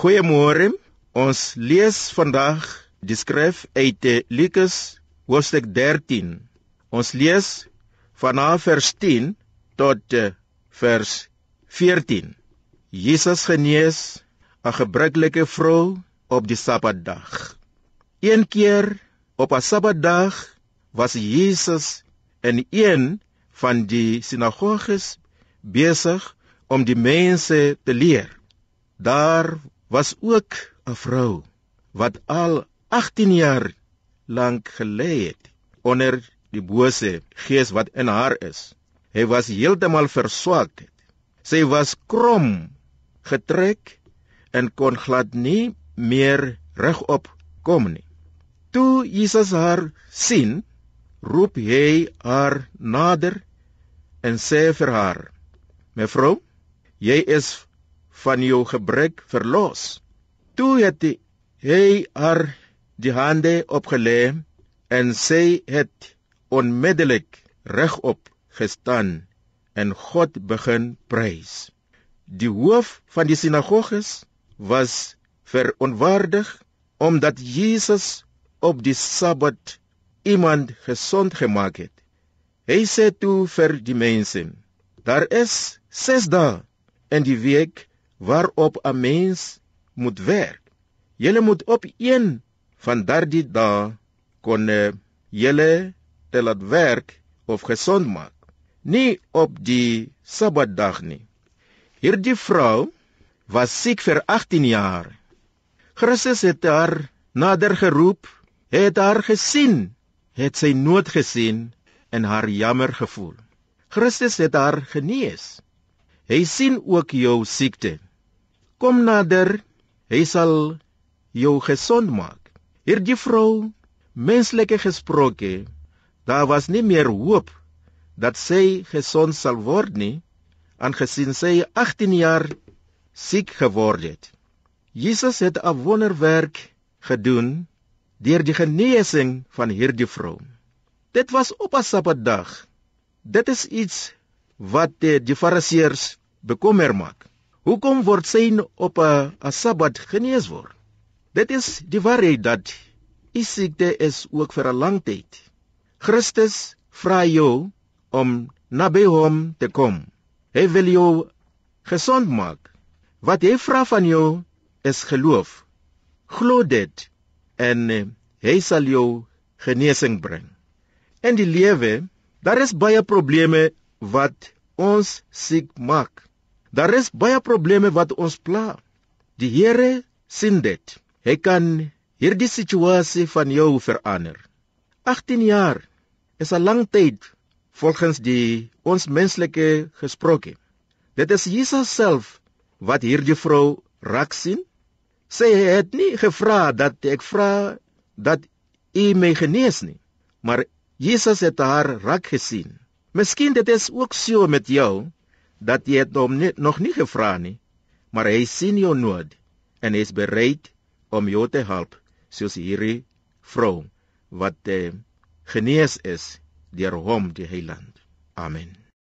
Goeiemôre. Ons lees vandag die skrif uit Lukas hoofstuk 13. Ons lees vanaf vers 10 tot vers 14. Jesus genees 'n gebruikelike vrou op die Sabbatdag. Een keer op 'n Sabbatdag was Jesus in een van die sinagoges besig om die mense te leer. Daar was ook 'n vrou wat al 18 jaar lank gelê het onder die bose gees wat in haar is. Hy was heeltemal verswak. Sy was krom, getrek en kon glad nie meer regop kom nie. Toe Jesus haar sien, roep hy haar nader en sê vir haar: "Mevrou, jy is van jou gebrek verlos." Toe het hy haar die hande opgelê en sê het onmiddellik regop gestaan en God begin prys. Die hoof van die sinagoges was verontwaardig omdat Jesus op die Sabbat iemand gesond gemaak het. Hy sê toe vir die mense: Daar is 6 dae in die week waarop 'n mens moet werk. Julle moet op een van daardie dae kon julle te laat werk of gesond maak, nie op die Sabbatdag nie. Hierdie vrou was siek vir 18 jaar. Christus het haar nader geroep, het haar gesien het sy nood gesien en haar jammer gevoel. Christus het haar genees. Hy sien ook jou siekte. Kom nader, hy sal jou gesond maak. Hierdie vrou, menslike gesproke, daar was nie meer hoop dat sy gesond sal word nie, aangesien sy 18 jaar siek geword het. Jesus het 'n wonderwerk gedoen deur die genesing van hierdie vrou. Dit was op 'n Sabbatdag. Dit is iets wat die, die Fariseërs bekommer maak. Hoekom word sy op 'n Sabbat genees word? Dit is die waarheid dat u siekte is ook vir 'n lang tyd. Christus vra jou om naby hom te kom. Hy wil jou gesond maak. Wat hy vra van jou is geloof. Glo dit en uh, hy sal jou genesing bring. In die lewe, daar is baie probleme wat ons siek maak. Daar is baie probleme wat ons pla. Die Here sien dit. Hy kan hierdie situasie van jou verander. 18 jaar is 'n lang tyd volgens die ons menslike gesproke. Dit is Jesus self wat hierdie vrou raak sien Sy het nie gevra dat ek vra dat u my genees nie, maar Jesus het haar raak gesien. Miskien dit is ook so met jou dat jy het hom net nog nie gevra nie, maar hy sien jou nood en hy is bereid om jou te help soos hierdie vrou wat uh, genees is deur hom die heiland. Amen.